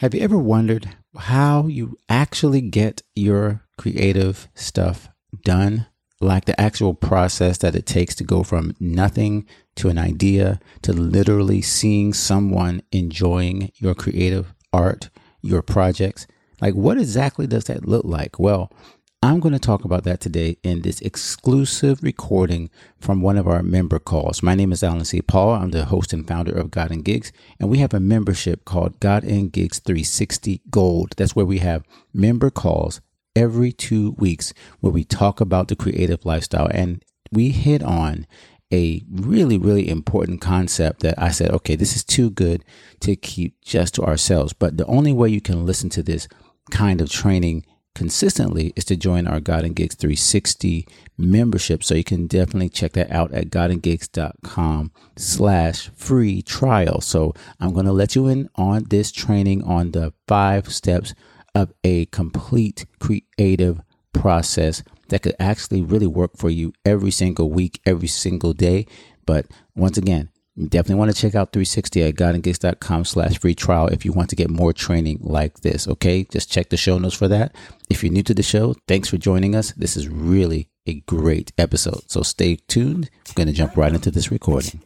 Have you ever wondered how you actually get your creative stuff done? Like the actual process that it takes to go from nothing to an idea to literally seeing someone enjoying your creative art, your projects. Like, what exactly does that look like? Well, I'm going to talk about that today in this exclusive recording from one of our member calls. My name is Alan C. Paul. I'm the host and founder of God and Gigs, and we have a membership called God and Gigs 360 Gold. That's where we have member calls every two weeks where we talk about the creative lifestyle and we hit on a really, really important concept that I said, okay, this is too good to keep just to ourselves. But the only way you can listen to this kind of training consistently is to join our God and Gigs 360 membership. So you can definitely check that out at godandgigs.com slash free trial. So I'm going to let you in on this training on the five steps of a complete creative process that could actually really work for you every single week, every single day. But once again, you definitely want to check out 360 at godandgigs.com slash free trial if you want to get more training like this. Okay. Just check the show notes for that. If you're new to the show, thanks for joining us. This is really a great episode. So stay tuned. We're going to jump right into this recording.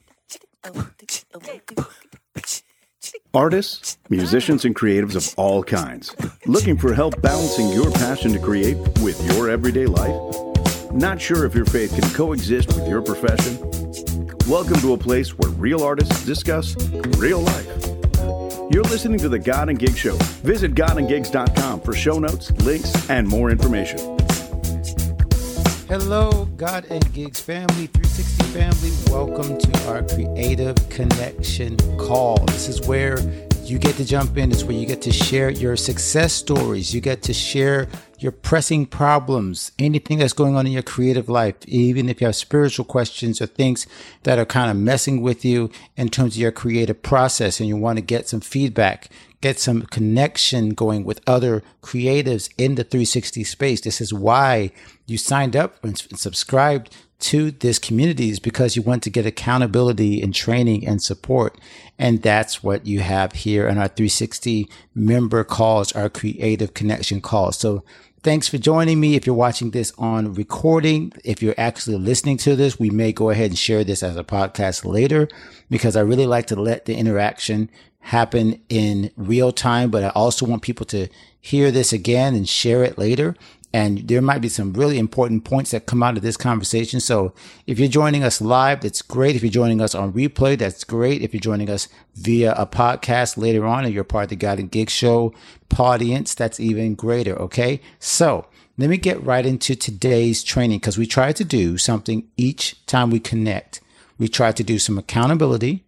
Artists, musicians, and creatives of all kinds. Looking for help balancing your passion to create with your everyday life? Not sure if your faith can coexist with your profession? Welcome to a place where real artists discuss real life. You're listening to the God and Gig Show. Visit godandgigs.com for show notes, links, and more information. Hello, God and Gigs family, 360 family. Welcome to our Creative Connection call. This is where you get to jump in. It's where you get to share your success stories. You get to share your pressing problems, anything that's going on in your creative life, even if you have spiritual questions or things that are kind of messing with you in terms of your creative process and you want to get some feedback, get some connection going with other creatives in the 360 space. This is why you signed up and subscribed to this community is because you want to get accountability and training and support. And that's what you have here in our 360 member calls, our creative connection calls. So thanks for joining me. If you're watching this on recording, if you're actually listening to this, we may go ahead and share this as a podcast later because I really like to let the interaction happen in real time, but I also want people to hear this again and share it later. And there might be some really important points that come out of this conversation. So if you're joining us live, that's great. If you're joining us on replay, that's great. If you're joining us via a podcast later on and you're part of the and Gig Show audience, that's even greater. Okay. So let me get right into today's training because we try to do something each time we connect. We try to do some accountability,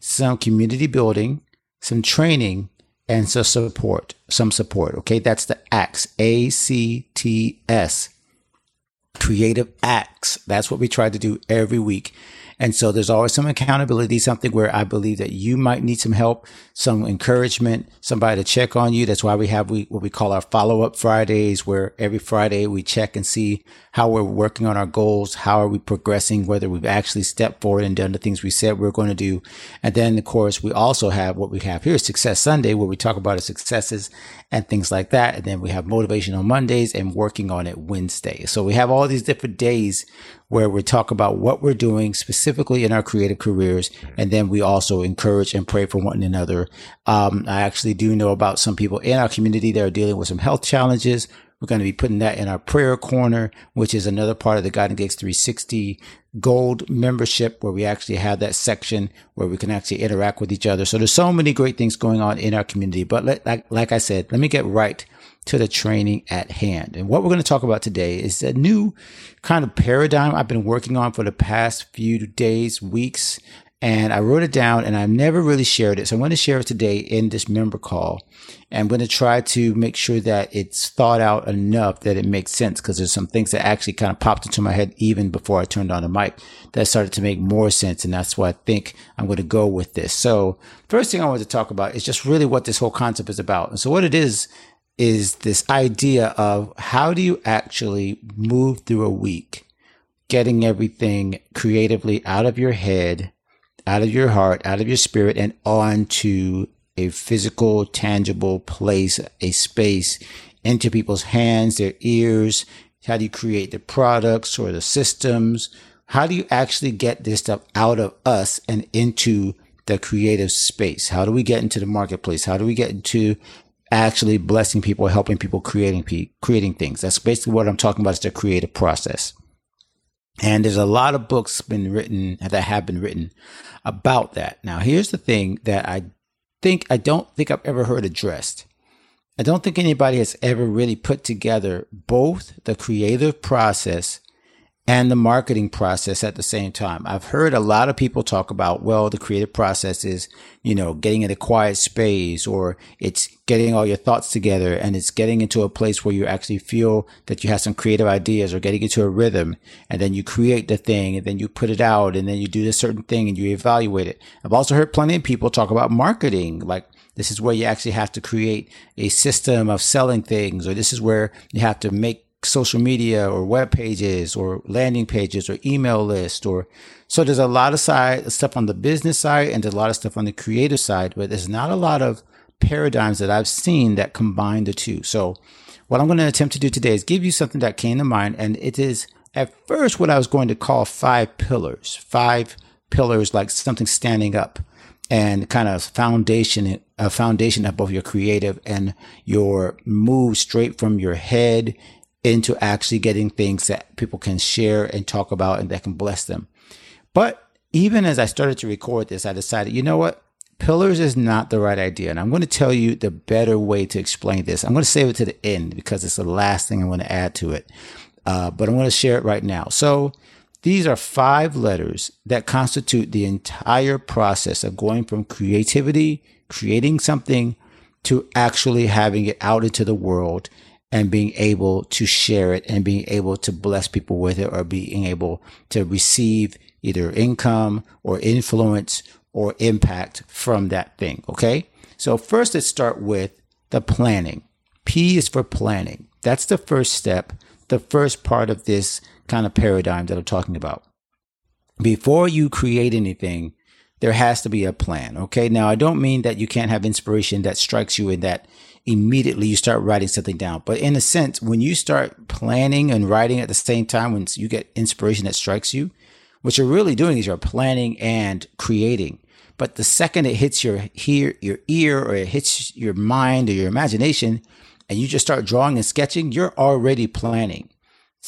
some community building, some training, and some support, some support. Okay. That's the ACTS, A C T S, creative acts. That's what we try to do every week. And so there's always some accountability, something where I believe that you might need some help, some encouragement, somebody to check on you. That's why we have we, what we call our follow up Fridays, where every Friday we check and see how we're working on our goals. How are we progressing? Whether we've actually stepped forward and done the things we said we are going to do. And then of course we also have what we have here, Success Sunday, where we talk about our successes and things like that. And then we have motivation on Mondays and working on it Wednesday. So we have all these different days where we talk about what we're doing specifically in our creative careers. And then we also encourage and pray for one another. Um, I actually do know about some people in our community that are dealing with some health challenges. We're going to be putting that in our prayer corner, which is another part of the God and Gigs 360 gold membership where we actually have that section where we can actually interact with each other. So there's so many great things going on in our community. But like, like I said, let me get right to the training at hand. And what we're going to talk about today is a new kind of paradigm I've been working on for the past few days, weeks. And I wrote it down and I've never really shared it. So I'm going to share it today in this member call. And I'm going to try to make sure that it's thought out enough that it makes sense because there's some things that actually kind of popped into my head even before I turned on the mic that started to make more sense. And that's why I think I'm going to go with this. So first thing I want to talk about is just really what this whole concept is about. And so what it is is this idea of how do you actually move through a week, getting everything creatively out of your head, out of your heart, out of your spirit, and onto a physical, tangible place, a space into people's hands, their ears? How do you create the products or the systems? How do you actually get this stuff out of us and into the creative space? How do we get into the marketplace? How do we get into actually blessing people, helping people, creating creating things? That's basically what I'm talking about. Is the creative process. And there's a lot of books been written that have been written about that. Now, here's the thing that I think I don't think I've ever heard addressed. I don't think anybody has ever really put together both the creative process and the marketing process at the same time. I've heard a lot of people talk about, well, the creative process is, you know, getting in a quiet space or it's getting all your thoughts together and it's getting into a place where you actually feel that you have some creative ideas or getting into a rhythm and then you create the thing and then you put it out and then you do this certain thing and you evaluate it. I've also heard plenty of people talk about marketing, like this is where you actually have to create a system of selling things or this is where you have to make social media or web pages or landing pages or email list or so there's a lot of side stuff on the business side and there's a lot of stuff on the creative side, but there's not a lot of paradigms that I've seen that combine the two. So what I'm going to attempt to do today is give you something that came to mind and it is at first what I was going to call five pillars, five pillars like something standing up and kind of foundation, a foundation of your creative and your move straight from your head into actually getting things that people can share and talk about and that can bless them. But even as I started to record this, I decided, you know what? Pillars is not the right idea. And I'm going to tell you the better way to explain this. I'm going to save it to the end because it's the last thing I want to add to it. Uh, but I'm going to share it right now. So these are five letters that constitute the entire process of going from creativity, creating something, to actually having it out into the world and being able to share it and being able to bless people with it or being able to receive either income or influence or impact from that thing. Okay. So first let's start with the planning. P is for planning. That's the first step, the first part of this kind of paradigm that I'm talking about. Before you create anything, there has to be a plan. Okay. Now I don't mean that you can't have inspiration that strikes you and that immediately you start writing something down. But in a sense, when you start planning and writing at the same time, when you get inspiration that strikes you, what you're really doing is you're planning and creating. But the second it hits your ear, your ear, or it hits your mind or your imagination, and you just start drawing and sketching, you're already planning.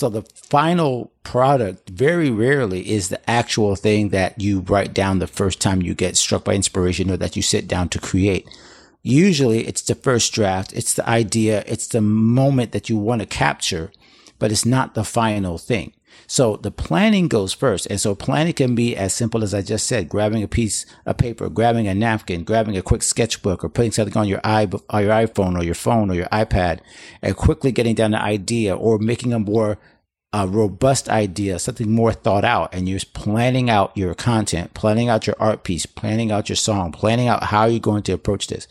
So the final product very rarely is the actual thing that you write down the first time you get struck by inspiration or that you sit down to create. Usually it's the first draft. It's the idea. It's the moment that you want to capture, but it's not the final thing. So the planning goes first. And so planning can be as simple as I just said, grabbing a piece of paper, grabbing a napkin, grabbing a quick sketchbook or putting something on your, i your iPhone or your phone or your iPad and quickly getting down an idea or making a more a robust idea, something more thought out, and you're planning out your content, planning out your art piece, planning out your song, planning out how you're going to approach this.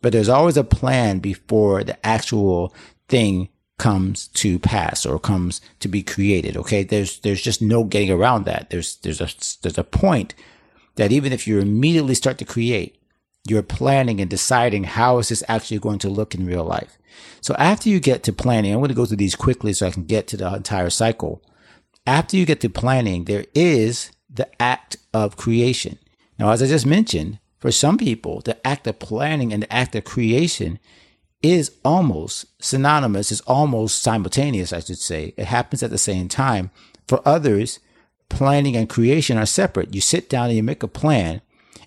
But there's always a plan before the actual thing comes to pass or comes to be created. Okay. There's, there's just no getting around that. There's, there's a, there's a point that even if you immediately start to create, you're planning and deciding how is this actually going to look in real life. So after you get to planning, I'm going to go through these quickly so I can get to the entire cycle. After you get to planning, there is the act of creation. Now, as I just mentioned, for some people, the act of planning and the act of creation is almost synonymous, is almost simultaneous, I should say. It happens at the same time. For others, planning and creation are separate. You sit down and you make a plan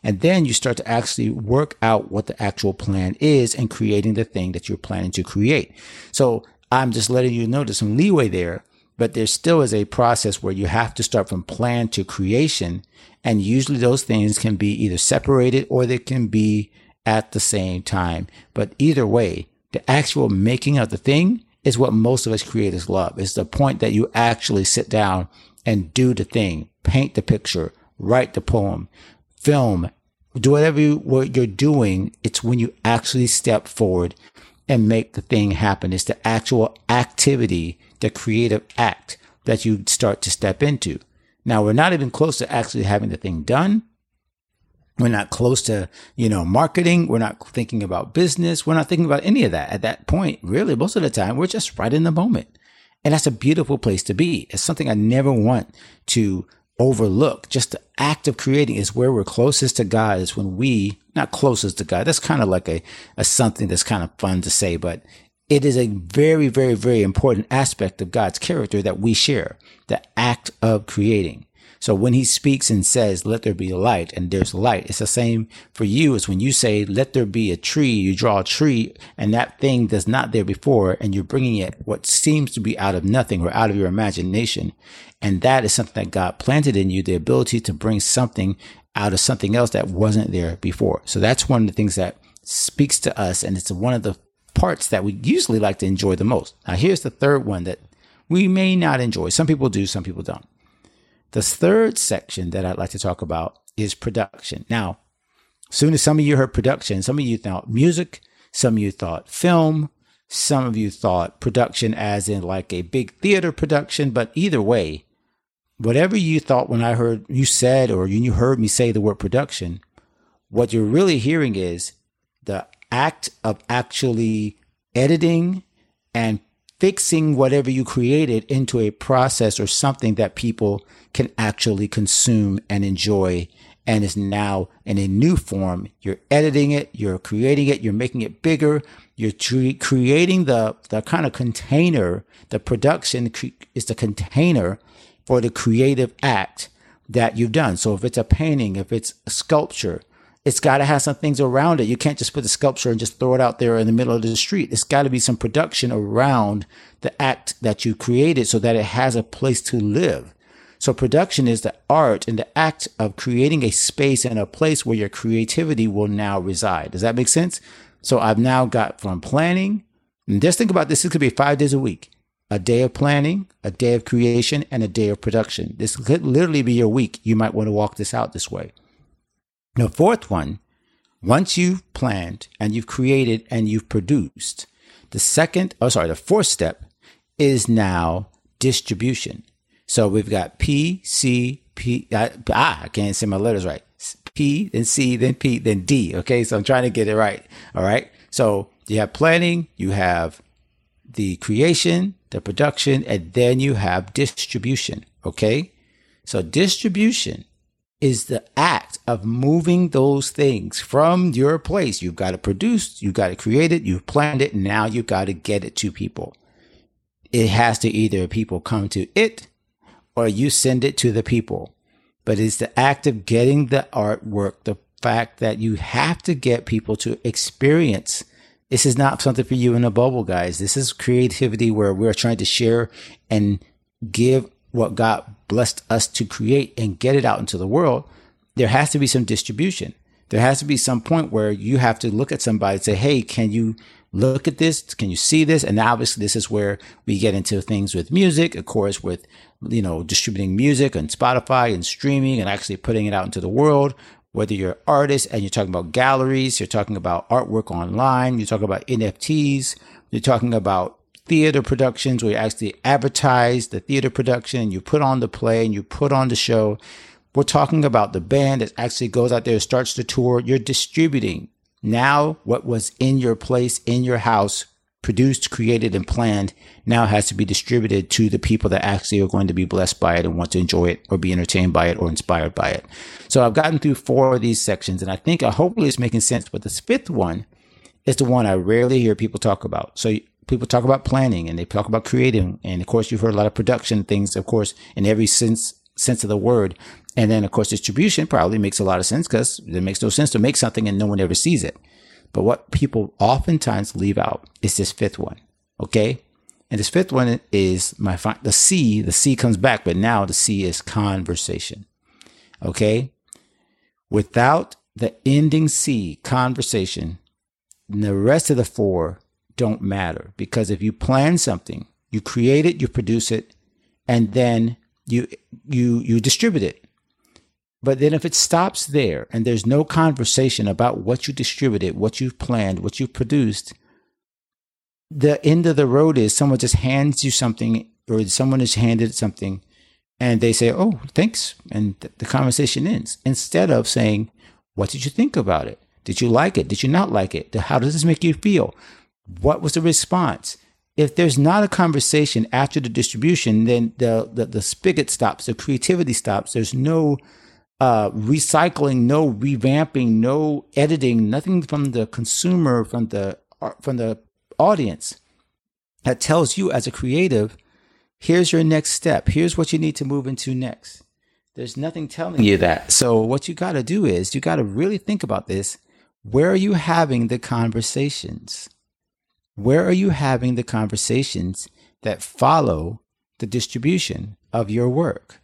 and then you start to actually work out what the actual plan is and creating the thing that you're planning to create. So I'm just letting you know there's some leeway there, but there still is a process where you have to start from plan to creation. And usually those things can be either separated or they can be at the same time. But either way, the actual making of the thing is what most of us creators love. It's the point that you actually sit down and do the thing, paint the picture, write the poem, film, do whatever you, what you're doing. It's when you actually step forward and make the thing happen. It's the actual activity, the creative act that you start to step into. Now we're not even close to actually having the thing done, We're not close to, you know, marketing. We're not thinking about business. We're not thinking about any of that at that point. Really, most of the time, we're just right in the moment. And that's a beautiful place to be. It's something I never want to overlook. Just the act of creating is where we're closest to God is when we, not closest to God. That's kind of like a, a something that's kind of fun to say, but it is a very, very, very important aspect of God's character that we share. The act of creating. So when he speaks and says, let there be light and there's light, it's the same for you as when you say, let there be a tree, you draw a tree and that thing that's not there before and you're bringing it what seems to be out of nothing or out of your imagination. And that is something that God planted in you, the ability to bring something out of something else that wasn't there before. So that's one of the things that speaks to us. And it's one of the parts that we usually like to enjoy the most. Now, here's the third one that we may not enjoy. Some people do, some people don't. The third section that I'd like to talk about is production. Now, soon as some of you heard production, some of you thought music, some of you thought film, some of you thought production as in like a big theater production, but either way, whatever you thought when I heard you said or you heard me say the word production, what you're really hearing is the act of actually editing and fixing whatever you created into a process or something that people can actually consume and enjoy and is now in a new form. You're editing it, you're creating it, you're making it bigger, you're tre- creating the, the kind of container, the production cre- is the container for the creative act that you've done. So if it's a painting, if it's a sculpture, it's got to have some things around it. You can't just put the sculpture and just throw it out there in the middle of the street. It's got to be some production around the act that you created so that it has a place to live. So production is the art and the act of creating a space and a place where your creativity will now reside. Does that make sense? So I've now got from planning, and just think about this. This could be five days a week, a day of planning, a day of creation, and a day of production. This could literally be your week. You might want to walk this out this way. The fourth one, once you've planned and you've created and you've produced, the second, oh, sorry, the fourth step is now distribution. So we've got P, C, P, ah, I can't say my letters right. P, then C, then P, then D. Okay. So I'm trying to get it right. All right. So you have planning, you have the creation, the production, and then you have distribution. Okay. So distribution is the act of moving those things from your place. You've got to produce, you've got to create it, you've planned it, now you've got to get it to people. It has to either people come to it or you send it to the people. But it's the act of getting the artwork, the fact that you have to get people to experience. This is not something for you in a bubble, guys. This is creativity where we're trying to share and give what God blessed us to create and get it out into the world, there has to be some distribution. There has to be some point where you have to look at somebody and say, Hey, can you look at this? Can you see this? And obviously this is where we get into things with music, of course, with, you know, distributing music on Spotify and streaming and actually putting it out into the world. Whether you're an artist and you're talking about galleries, you're talking about artwork online, you're talking about NFTs, you're talking about theater productions where you actually advertise the theater production, you put on the play and you put on the show. We're talking about the band that actually goes out there, starts the tour. You're distributing now what was in your place, in your house, produced, created, and planned now has to be distributed to the people that actually are going to be blessed by it and want to enjoy it or be entertained by it or inspired by it. So I've gotten through four of these sections and I think uh, hopefully it's making sense. But this fifth one is the one I rarely hear people talk about. So people talk about planning and they talk about creating. And of course, you've heard a lot of production things, of course, in every sense, sense of the word. And then, of course, distribution probably makes a lot of sense because it makes no sense to make something and no one ever sees it. But what people oftentimes leave out is this fifth one. Okay. And this fifth one is my, the C, the C comes back, but now the C is conversation. Okay. Without the ending C, conversation, the rest of the four don't matter because if you plan something, you create it, you produce it, and then you you you distribute it. But then if it stops there and there's no conversation about what you distributed, what you've planned, what you've produced, the end of the road is someone just hands you something or someone has handed something and they say, Oh, thanks. And th- the conversation ends. Instead of saying, What did you think about it? Did you like it? Did you not like it? How does this make you feel? What was the response? If there's not a conversation after the distribution, then the, the, the spigot stops, the creativity stops. There's no uh, recycling, no revamping, no editing, nothing from the consumer, from the from the audience that tells you as a creative, here's your next step. Here's what you need to move into next. There's nothing telling you that. So what you got to do is you got to really think about this. Where are you having the conversations? Where are you having the conversations that follow the distribution of your work?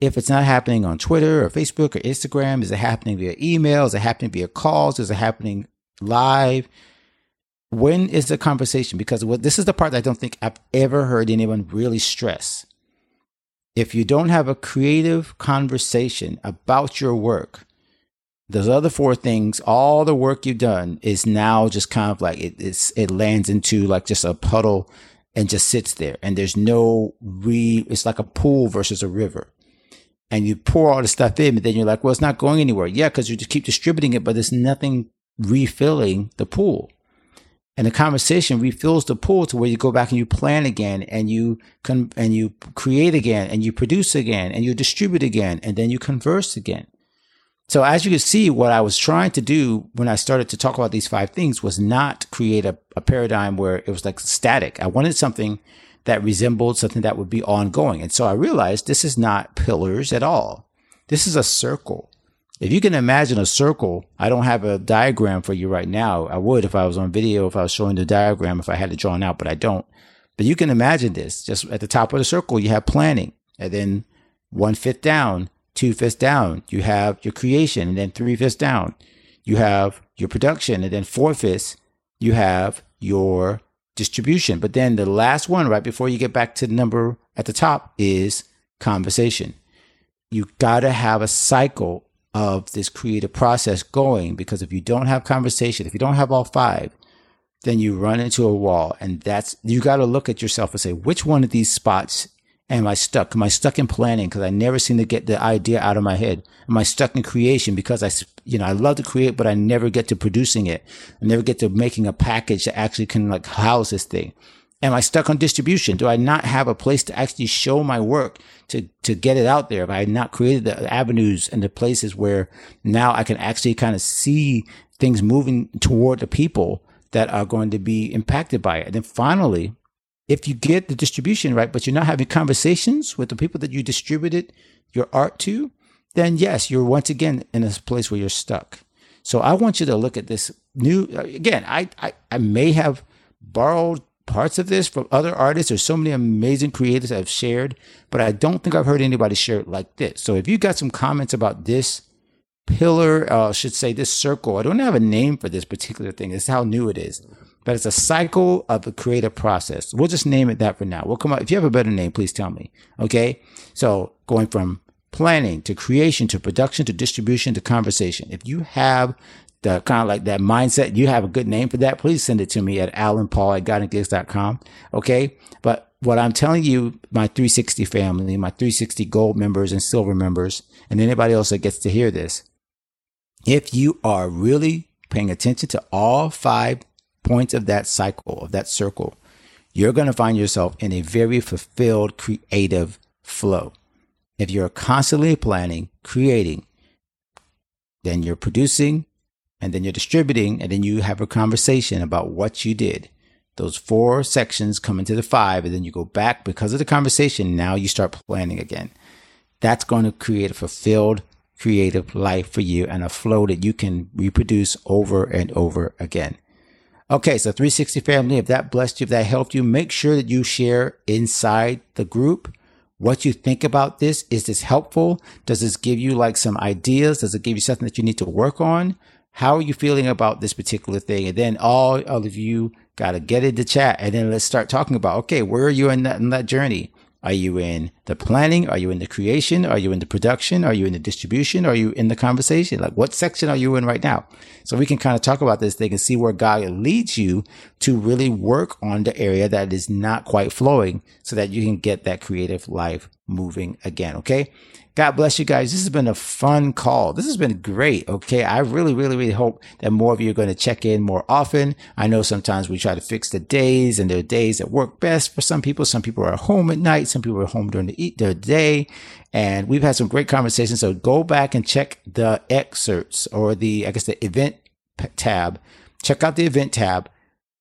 If it's not happening on Twitter or Facebook or Instagram, is it happening via email? Is it happening via calls? Is it happening live? When is the conversation? Because what this is the part I don't think I've ever heard anyone really stress. If you don't have a creative conversation about your work, those other four things, all the work you've done is now just kind of like it, it lands into like just a puddle and just sits there. And there's no re it's like a pool versus a river. And you pour all the stuff in, but then you're like, well, it's not going anywhere. Yeah, because you just keep distributing it, but there's nothing refilling the pool. And the conversation refills the pool to where you go back and you plan again and you con- and you create again and you produce again and you distribute again and then you converse again. So as you can see, what I was trying to do when I started to talk about these five things was not create a, a paradigm where it was like static. I wanted something that resembled something that would be ongoing. And so I realized this is not pillars at all. This is a circle. If you can imagine a circle, I don't have a diagram for you right now. I would if I was on video, if I was showing the diagram, if I had it drawn out, but I don't. But you can imagine this. Just at the top of the circle, you have planning, and then one fifth down, two fifths down, you have your creation, and then three fifths down, you have your production, and then four fifths, you have your distribution. But then the last one, right before you get back to the number at the top, is conversation. You got to have a cycle of this creative process going because if you don't have conversation, if you don't have all five, then you run into a wall. And that's, you got to look at yourself and say, which one of these spots am I stuck? Am I stuck in planning because I never seem to get the idea out of my head? Am I stuck in creation because I, you know, I love to create, but I never get to producing it. I never get to making a package that actually can like house this thing. Am I stuck on distribution? Do I not have a place to actually show my work to, to get it out there? Have I not created the avenues and the places where now I can actually kind of see things moving toward the people that are going to be impacted by it? And then finally, if you get the distribution right, but you're not having conversations with the people that you distributed your art to, then yes, you're once again in a place where you're stuck. So I want you to look at this new, again, I, I, I may have borrowed parts of this from other artists. There's so many amazing creators have shared, but I don't think I've heard anybody share it like this. So if you got some comments about this pillar, uh, should say this circle, I don't have a name for this particular thing. It's how new it is but it's a cycle of the creative process. We'll just name it that for now. We'll come up. If you have a better name, please tell me. Okay. So going from planning to creation to production to distribution to conversation. If you have the kind of like that mindset, you have a good name for that, please send it to me at alanpaul at godandgigs.com. Okay. But what I'm telling you, my 360 family, my 360 gold members and silver members, and anybody else that gets to hear this, if you are really paying attention to all five points of that cycle, of that circle, you're going to find yourself in a very fulfilled creative flow. If you're constantly planning, creating, then you're producing, and then you're distributing, and then you have a conversation about what you did. Those four sections come into the five, and then you go back because of the conversation. Now you start planning again. That's going to create a fulfilled creative life for you and a flow that you can reproduce over and over again. Okay, so 360 family, if that blessed you, if that helped you, make sure that you share inside the group what you think about this. Is this helpful? Does this give you like some ideas? Does it give you something that you need to work on? How are you feeling about this particular thing? And then all, all of you got to get into chat and then let's start talking about, okay, where are you in that, in that journey? Are you in the planning? Are you in the creation? Are you in the production? Are you in the distribution? Are you in the conversation? Like what section are you in right now? So we can kind of talk about this thing and see where God leads you to really work on the area that is not quite flowing so that you can get that creative life moving again. Okay. God bless you guys. This has been a fun call. This has been great. Okay. I really, really, really hope that more of you are going to check in more often. I know sometimes we try to fix the days and there are days that work best for some people. Some people are home at night. Some people are home during the, the day. And we've had some great conversations. So go back and check the excerpts or the, I guess the event tab. Check out the event tab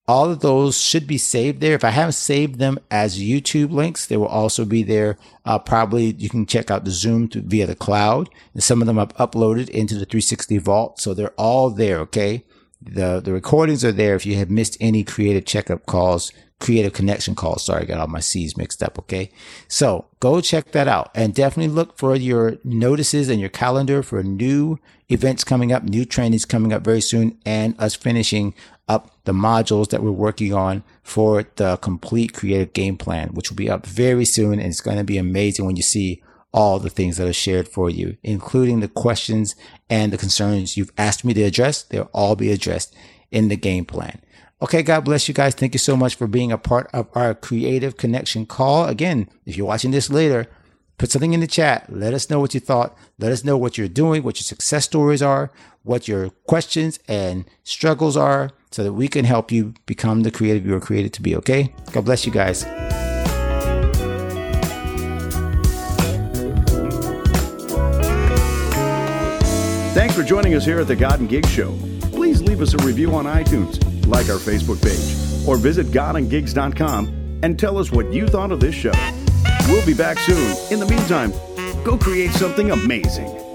all of those should be saved there. If I haven't saved them as YouTube links, they will also be there. Uh, probably you can check out the Zoom to, via the cloud. And some of them I've uploaded into the 360 vault. So they're all there. Okay. The, the recordings are there. If you have missed any creative checkup calls, creative connection calls. Sorry, I got all my C's mixed up. Okay. So go check that out and definitely look for your notices and your calendar for new events coming up, new trainings coming up very soon, and us finishing up the modules that we're working on for the complete creative game plan, which will be up very soon. And it's going to be amazing when you see all the things that are shared for you, including the questions and the concerns you've asked me to address. They'll all be addressed in the game plan. Okay. God bless you guys. Thank you so much for being a part of our creative connection call. Again, if you're watching this later, put something in the chat. Let us know what you thought. Let us know what you're doing, what your success stories are, what your questions and struggles are so that we can help you become the creative you were created to be, okay? God bless you guys. Thanks for joining us here at the God and Gig Show. Please leave us a review on iTunes, like our Facebook page, or visit godandgigs.com and tell us what you thought of this show. We'll be back soon. In the meantime, go create something amazing.